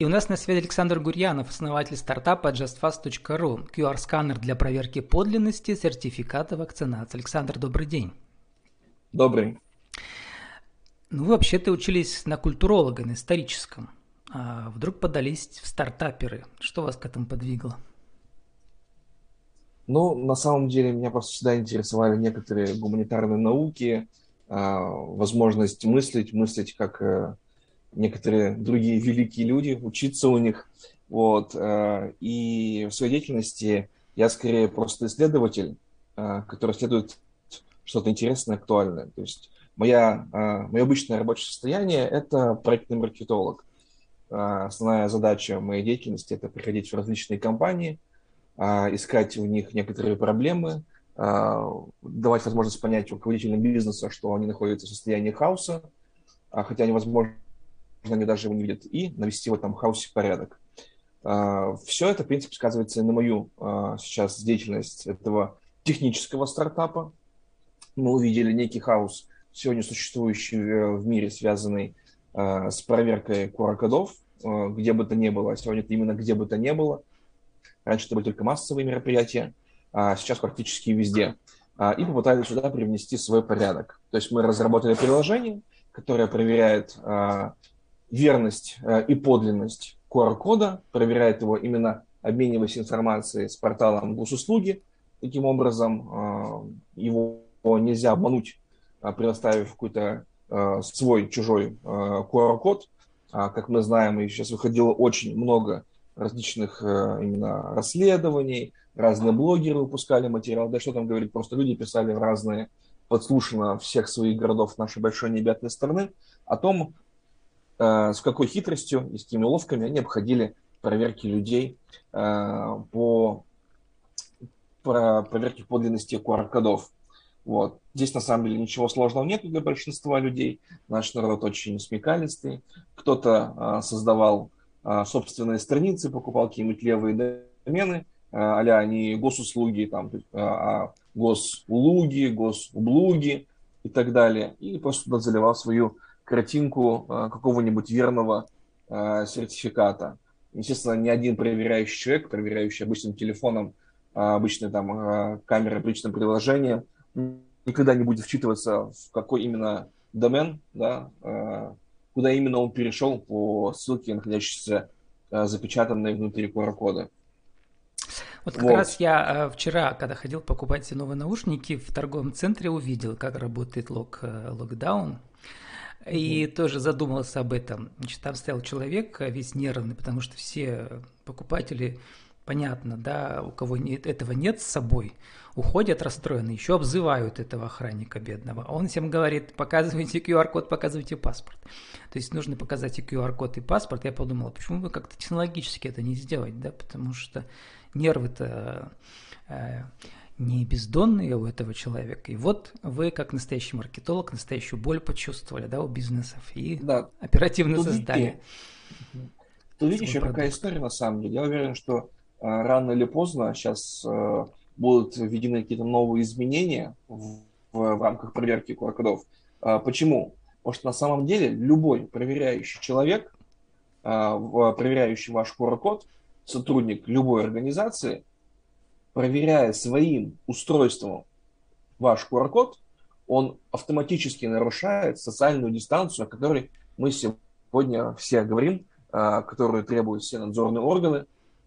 И у нас на связи Александр Гурьянов, основатель стартапа justfast.ru, QR-сканер для проверки подлинности сертификата вакцинации. Александр, добрый день. Добрый. Ну, вы вообще-то учились на культуролога, на историческом. А вдруг подались в стартаперы. Что вас к этому подвигло? Ну, на самом деле, меня просто всегда интересовали некоторые гуманитарные науки, а, возможность мыслить, мыслить как э, некоторые другие великие люди, учиться у них. Вот. Э, и в своей деятельности я скорее просто исследователь, э, который исследует что-то интересное, актуальное. То есть моя, э, мое обычное рабочее состояние – это проектный маркетолог. Основная задача моей деятельности – это приходить в различные компании, искать у них некоторые проблемы, давать возможность понять руководителям бизнеса, что они находятся в состоянии хаоса, хотя невозможно они даже его не видят, и навести в этом хаосе порядок. А, Все это, в принципе, сказывается и на мою а, сейчас деятельность этого технического стартапа. Мы увидели некий хаос, сегодня существующий в мире, связанный а, с проверкой QR-кодов, где бы то ни было. Сегодня это именно где бы то ни было. Раньше это были только массовые мероприятия, а сейчас практически везде. И попытались сюда привнести свой порядок. То есть мы разработали приложение, которое проверяет верность э, и подлинность QR-кода, проверяет его именно обмениваясь информацией с порталом госуслуги. Таким образом, э, его нельзя обмануть, э, предоставив какой-то свой чужой QR-код. А, как мы знаем, и сейчас выходило очень много различных именно расследований, разные блогеры выпускали материал, да что там говорить, просто люди писали в разные, подслушано всех своих городов нашей большой необъятной страны, о том, с какой хитростью и с какими уловками они обходили проверки людей э, по проверке подлинности QR-кодов. Вот. Здесь на самом деле ничего сложного нет для большинства людей. Наш народ очень смекалистый. Кто-то а, создавал а, собственные страницы, покупал какие-нибудь левые домены, а, не госуслуги, там, а госулуги, госублуги и так далее. И просто туда заливал свою картинку э, какого-нибудь верного э, сертификата. Естественно, ни один проверяющий человек, проверяющий обычным телефоном, э, обычной там камерой, обычным приложением, никогда не будет вчитываться в какой именно домен, да, куда именно он перешел по ссылке, находящейся запечатанной внутри QR-кода. Вот как вот. раз я вчера, когда ходил покупать новые наушники, в торговом центре увидел, как работает лог, локдаун. И mm тоже задумался об этом. Значит, там стоял человек э, весь нервный, потому что все покупатели, понятно, да, у кого нет, этого нет с собой, уходят расстроенные, еще обзывают этого охранника бедного. А он всем говорит, показывайте QR-код, показывайте паспорт. То есть нужно показать и QR-код, и паспорт. Я подумал, а почему бы как-то технологически это не сделать, да, потому что нервы-то э, не бездонные у этого человека. И вот вы, как настоящий маркетолог, настоящую боль почувствовали, да, у бизнесов и да. оперативно Тут создали. Тут видишь, еще какая история на самом деле. Я уверен, что э, рано или поздно сейчас э, будут введены какие-то новые изменения в, в, в рамках проверки QR-кодов. Э, почему? Потому что на самом деле любой проверяющий человек, э, проверяющий ваш QR-код, сотрудник любой организации – проверяя своим устройством ваш QR-код, он автоматически нарушает социальную дистанцию, о которой мы сегодня все говорим, а, которую требуют все надзорные органы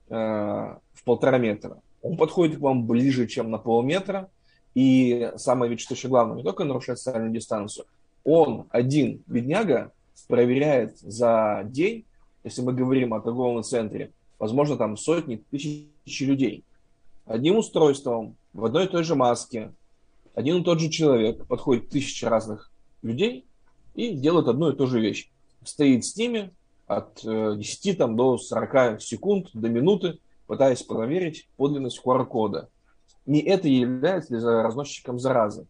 а, в полтора метра. Он подходит к вам ближе, чем на полметра, и самое ведь, что еще главное, не только нарушает социальную дистанцию, он один, бедняга, проверяет за день, если мы говорим о торговом центре, возможно, там сотни, тысячи людей одним устройством, в одной и той же маске, один и тот же человек, подходит тысячи разных людей и делает одну и ту же вещь. Стоит с ними от 10 э, там, до 40 секунд, до минуты, пытаясь проверить подлинность QR-кода. Не это является разносчиком заразы.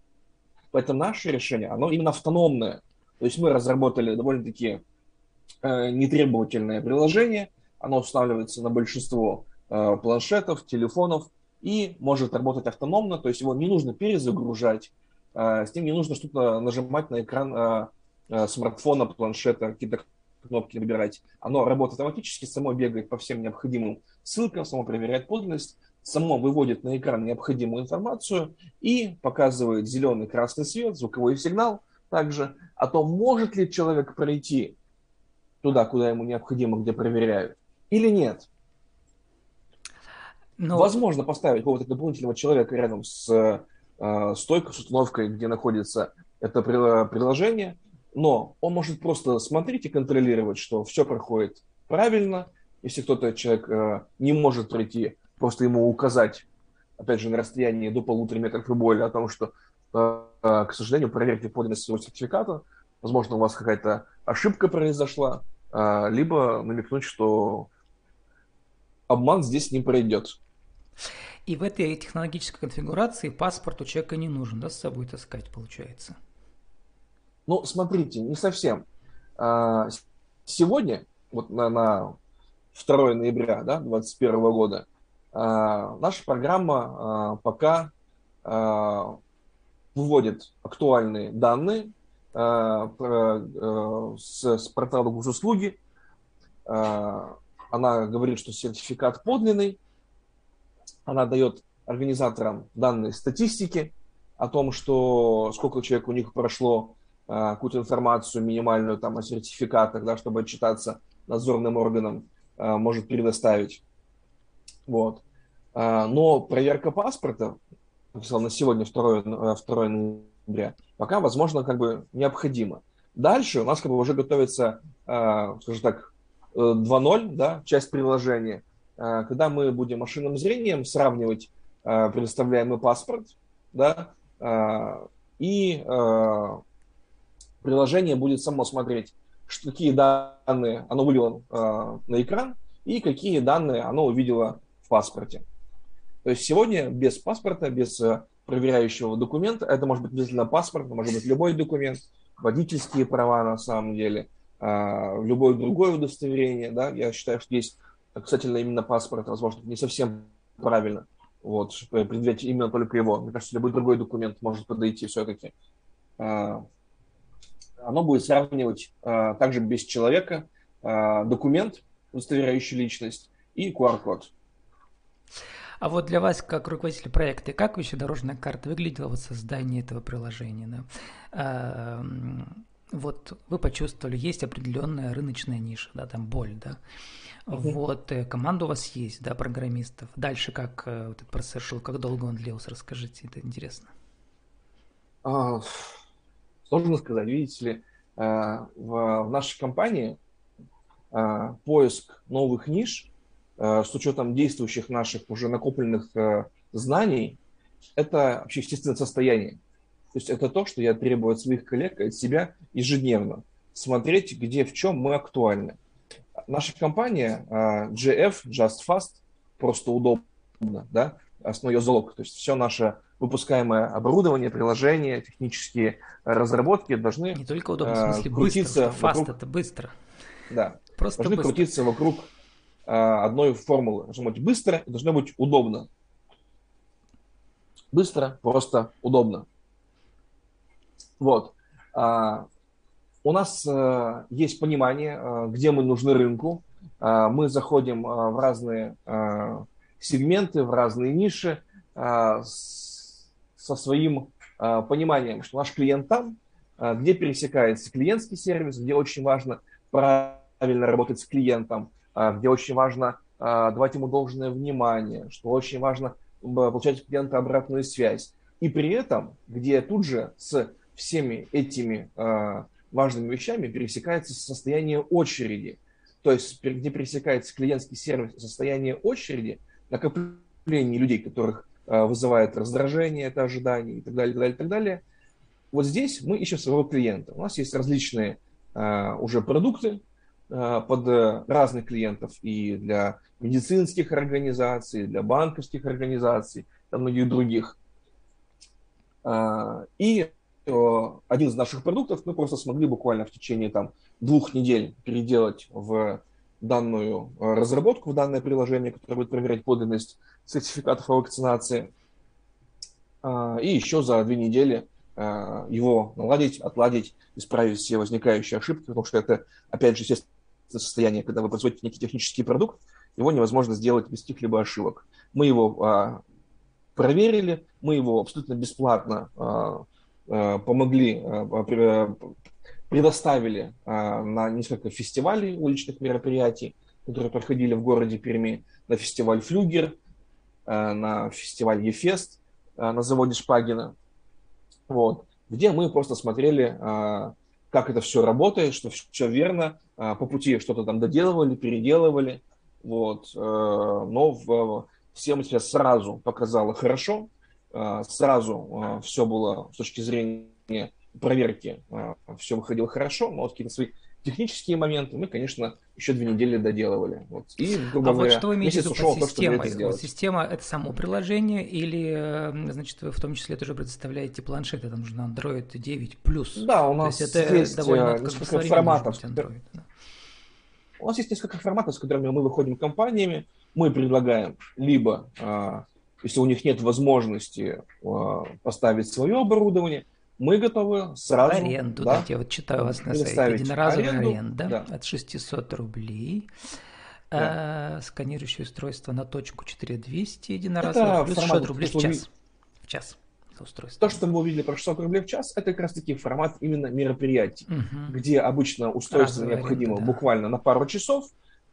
Поэтому наше решение, оно именно автономное. То есть мы разработали довольно-таки э, нетребовательное приложение, оно устанавливается на большинство э, планшетов, телефонов, и может работать автономно, то есть его не нужно перезагружать, а, с ним не нужно что-то нажимать на экран а, а, смартфона, планшета, какие-то кнопки набирать. Оно работает автоматически, само бегает по всем необходимым ссылкам, само проверяет подлинность, само выводит на экран необходимую информацию и показывает зеленый, красный свет, звуковой сигнал также о том, может ли человек пройти туда, куда ему необходимо, где проверяют, или нет. Но... Возможно поставить какого-то дополнительного человека рядом с э, стойкой, с установкой, где находится это приложение, но он может просто смотреть и контролировать, что все проходит правильно. Если кто-то человек э, не может пройти, просто ему указать, опять же, на расстоянии до полутора метров и более о том, что, э, э, к сожалению, проверьте подлинность своего сертификата, возможно, у вас какая-то ошибка произошла, э, либо намекнуть, что обман здесь не пройдет. И в этой технологической конфигурации паспорт у человека не нужен, да, с собой таскать, получается? Ну, смотрите, не совсем. А, сегодня, вот на, на 2 ноября да, 2021 года, а, наша программа а, пока выводит актуальные данные с, с портала госуслуги. Она говорит, что сертификат подлинный. Она дает организаторам данные статистики о том, что сколько человек у них прошло Э, какую-то информацию минимальную там о сертификатах, да, чтобы отчитаться надзорным органам, э, может предоставить. Вот. Э, но проверка паспорта, на сегодня 2, 2 ноября, пока, возможно, как бы необходимо. Дальше у нас как бы уже готовится, скажем так, 2.0, да, часть приложения, когда мы будем машинным зрением сравнивать предоставляемый паспорт, да, и приложение будет само смотреть, какие данные оно вывело э, на экран и какие данные оно увидело в паспорте. То есть сегодня без паспорта, без э, проверяющего документа, это может быть обязательно паспорт, может быть любой документ, водительские права на самом деле, э, любое другое удостоверение. Да? Я считаю, что здесь касательно именно паспорта, возможно, не совсем правильно. Вот, предъявлять именно только его. Мне кажется, любой другой документ может подойти все-таки. Э, оно будет сравнивать а, также без человека а, документ, удостоверяющий личность, и QR-код. А вот для вас, как руководитель проекта, как вообще дорожная карта выглядела в создании этого приложения? А, вот вы почувствовали, есть определенная рыночная ниша, да, там боль, да. Uh-huh. Вот э, команда у вас есть, да, программистов. Дальше как э, вот этот процесс шел, как долго он длился, расскажите, это интересно. Uh, Сложно сказать, видите ли, э, в, в нашей компании поиск новых ниш с учетом действующих наших уже накопленных знаний, это вообще естественное состояние. То есть это то, что я требую от своих коллег, от себя ежедневно. Смотреть, где, в чем мы актуальны. Наша компания GF, Just Fast, просто удобно, да, основной ее залог. То есть все наше выпускаемое оборудование, приложения, технические разработки должны Не только удобно, в э, смысле крутиться быстро, вокруг... это быстро. Да, Просто должны быстро. крутиться вокруг а, одной формулы. Должно быть быстро и должно быть удобно. Быстро, просто, удобно. Вот. А, у нас а, есть понимание, а, где мы нужны рынку. А, мы заходим а, в разные сегменты, в разные ниши со своим пониманием, что наш клиент там, где пересекается клиентский сервис, где очень важно правильно работать с клиентом, где очень важно давать ему должное внимание, что очень важно получать от клиента обратную связь. И при этом, где тут же с всеми этими а, важными вещами пересекается состояние очереди. То есть, где пересекается клиентский сервис состояние очереди – накопление людей, которых э, вызывает раздражение, это ожидание и так далее, и так далее, и так далее. Вот здесь мы ищем своего клиента. У нас есть различные uh, уже продукты под разных клиентов и для медицинских организаций, для банковских организаций, для многих других. И один из наших продуктов мы просто смогли буквально в течение там, двух недель переделать в данную э, разработку, в данное приложение, которое будет проверять подлинность сертификатов о вакцинации. А, и еще за две недели его наладить, отладить, исправить все возникающие ошибки, потому что это, опять же, естественное состояние, когда вы производите некий технический продукт, его невозможно сделать без каких-либо ошибок. Мы его проверили, мы его абсолютно бесплатно помогли, предоставили на несколько фестивалей уличных мероприятий, которые проходили в городе Перми, на фестиваль «Флюгер», э, на фестиваль «Ефест» э, на заводе Шпагина, вот, где мы просто смотрели, э, как это все работает, что все верно, по пути что-то там доделывали, переделывали, вот, но в, всем сейчас сразу показало хорошо, сразу все было с точки зрения проверки, все выходило хорошо, но вот какие-то свои технические моменты мы, конечно, еще две недели доделывали. Вот. И, грубо а говоря, вот что вы имеете в виду под системой? То, система – это само приложение или, э, значит, вы в том числе тоже предоставляете планшеты, там нужно Android 9+. Да, у нас есть, это есть довольно, несколько форматов. Android, да. У нас есть несколько форматов, с которыми мы выходим компаниями. Мы предлагаем либо, а, если у них нет возможности а, поставить свое оборудование, мы готовы сразу... Аренду, да, я вот читаю вас на сайте. Единоразовая аренду, аренда да. от 600 рублей. Да. А, сканирующее устройство на точку 4200 единоразово, это плюс 600 рублей в час. В час устройство. То, что мы увидели про 600 рублей в час, это как раз таки формат именно мероприятий, угу. где обычно устройство Разовая необходимо аренда, да. буквально на пару часов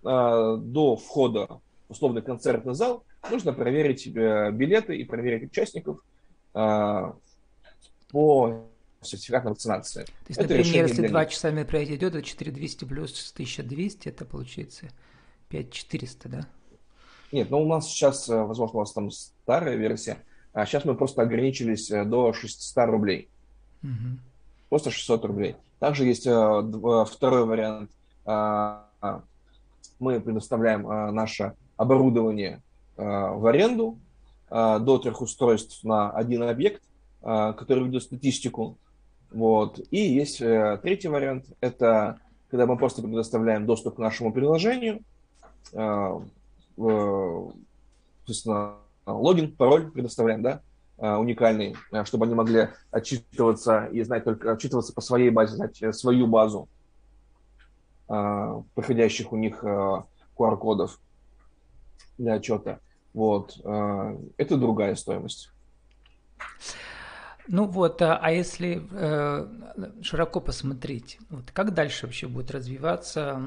э, до входа в условный концертный зал. Нужно проверить э, билеты и проверить участников. Э, по сертификат на вакцинацию. То есть, это например, если два часа мероприятие идет, это 4200 плюс 1200, это получается 5400, да? Нет, ну у нас сейчас, э, возможно, у вас там старая версия, а сейчас мы просто ограничились до 600 рублей. Угу. Просто 600 рублей. Также есть второй вариант. А, мы предоставляем наше оборудование в аренду до трех устройств на один объект а, который ведет статистику. Вот. И есть э, третий вариант. Это когда мы просто предоставляем доступ к нашему приложению, э, собственно, логин, пароль предоставляем, да, э, уникальный, э, чтобы они могли отчитываться и знать только отчитываться по своей базе, знать э, свою базу э, проходящих у них э, QR-кодов для отчета. Вот. Э, это другая стоимость. Ну вот, а, а если э, широко посмотреть, вот как дальше вообще будет развиваться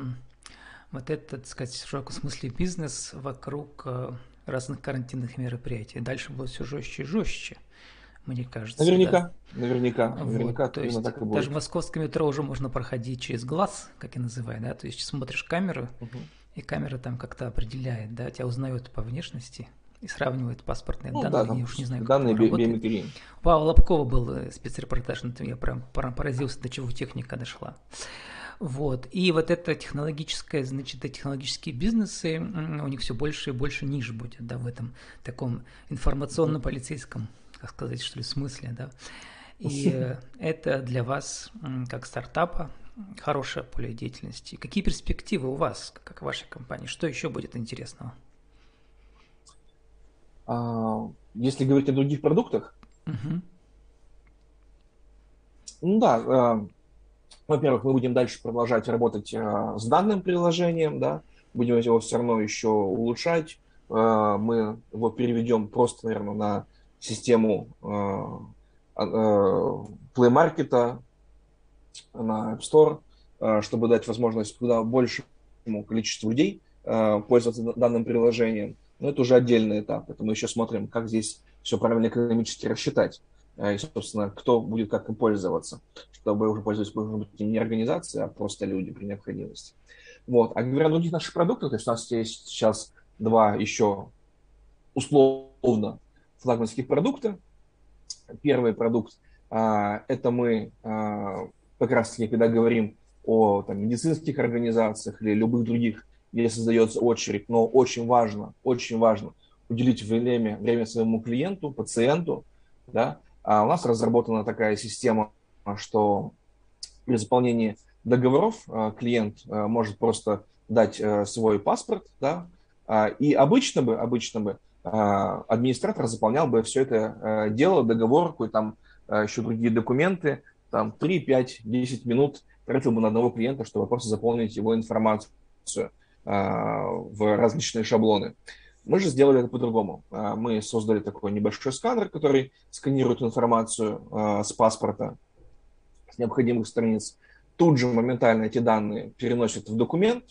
вот этот, так сказать, в широком смысле бизнес вокруг э, разных карантинных мероприятий? Дальше будет все жестче и жестче, мне кажется. Наверняка, да? наверняка, вот, наверняка. То есть так и будет. даже в московском метро уже можно проходить через глаз, как я называю, да, то есть смотришь камеру, угу. И камера там как-то определяет, да, тебя узнает по внешности, и сравнивает паспортные ну, данные, да, я уж не знаю, данные как биометрии. У Павла Лобкова был э, спецрепортаж на этом, я прям поразился, до чего техника дошла. Вот. И вот это технологическое, значит, технологические бизнесы, у них все больше и больше ниш будет, да, в этом таком информационно-полицейском, как сказать, что ли, смысле, да. И э, это для вас, как стартапа, хорошее поле деятельности. Какие перспективы у вас, как вашей компании? Что еще будет интересного? А, если говорить о других продуктах, угу. ну да, а, во-первых, мы будем дальше продолжать работать а, с данным приложением, да, будем его все равно еще улучшать. Мы его переведем просто, наверное, на систему Play Market, на App Store, чтобы дать возможность куда большему количеству людей пользоваться данным приложением. Но это уже отдельный этап. Это мы еще смотрим, как здесь все правильно экономически рассчитать. Э, и, собственно, кто будет как им пользоваться. Чтобы уже пользоваться, может быть, не организация, а просто люди при необходимости. Вот. А говоря о других наших продуктах, то есть у нас есть сейчас два еще условно флагманских продукта. Первый продукт а, это мы а, как раз-таки, когда говорим о там, медицинских организациях или любых других где создается очередь, но очень важно, очень важно уделить время, время своему клиенту, пациенту, да, а у нас разработана такая система, что при заполнении договоров а, клиент а, может просто дать а, свой паспорт, да, и обычно бы, обычно бы администратор заполнял бы все это дело, договорку и там еще другие документы, там 3, 5, 10 минут тратил бы на одного клиента, чтобы просто заполнить его информацию в различные шаблоны. Мы же сделали это по-другому. Мы создали такой небольшой сканер, который сканирует информацию с паспорта, с необходимых страниц. Тут же моментально эти данные переносят в документ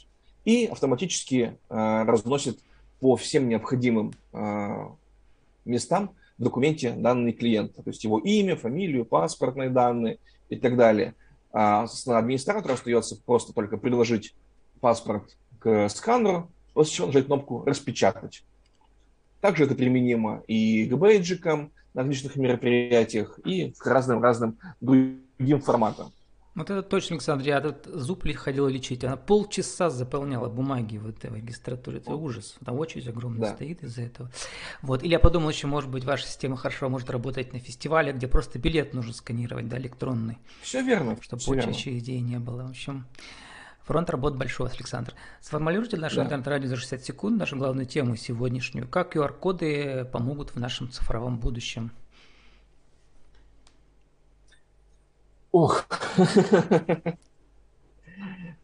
и автоматически разносит по всем необходимым местам документе данные клиента, то есть его имя, фамилию, паспортные данные и так далее. А, собственно, администратору остается просто только приложить паспорт к сканеру, после чего нажать кнопку «Распечатать». Также это применимо и к бейджикам на различных мероприятиях, и к разным-разным другим форматам. Вот это точно, Александр, я тут зуб ходила лечить, она полчаса заполняла бумаги в этой регистратуре, это ужас, там очередь огромная да. стоит из-за этого. Вот, или я подумал еще, может быть, ваша система хорошо может работать на фестивале, где просто билет нужно сканировать, да, электронный. Все верно. Чтобы все идей не было, в общем... Фронт работ большой, Александр. Сформулируйте наше да. интернет-радио за 60 секунд, нашу главную тему сегодняшнюю. Как QR-коды помогут в нашем цифровом будущем? Ох.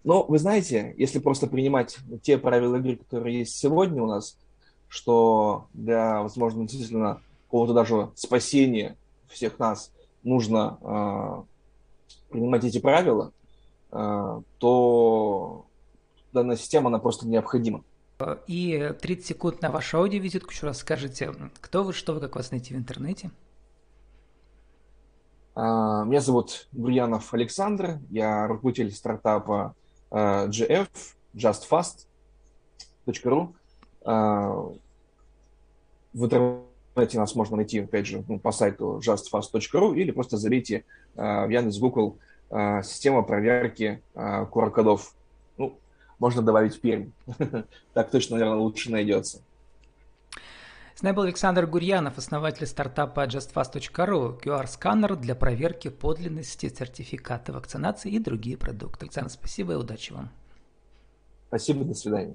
Но вы знаете, если просто принимать те правила игры, которые есть сегодня у нас, что для, возможно, действительно какого-то даже спасения всех нас нужно э, принимать эти правила, э, то данная система, она просто необходима. И 30 секунд на вашу аудиовизитку еще раз скажите, кто вы, что вы, как вас найти в интернете? А, меня зовут Гурьянов Александр, я руководитель стартапа а, GF, justfast.ru. А, в интернете нас можно найти, опять же, ну, по сайту justfast.ru или просто забейте в Яндекс Google система проверки QR-кодов. Ну, можно добавить Пермь. так точно, наверное, лучше найдется. С нами был Александр Гурьянов, основатель стартапа justfast.ru, QR-сканер для проверки подлинности сертификата вакцинации и другие продукты. Александр, спасибо и удачи вам. Спасибо, до свидания.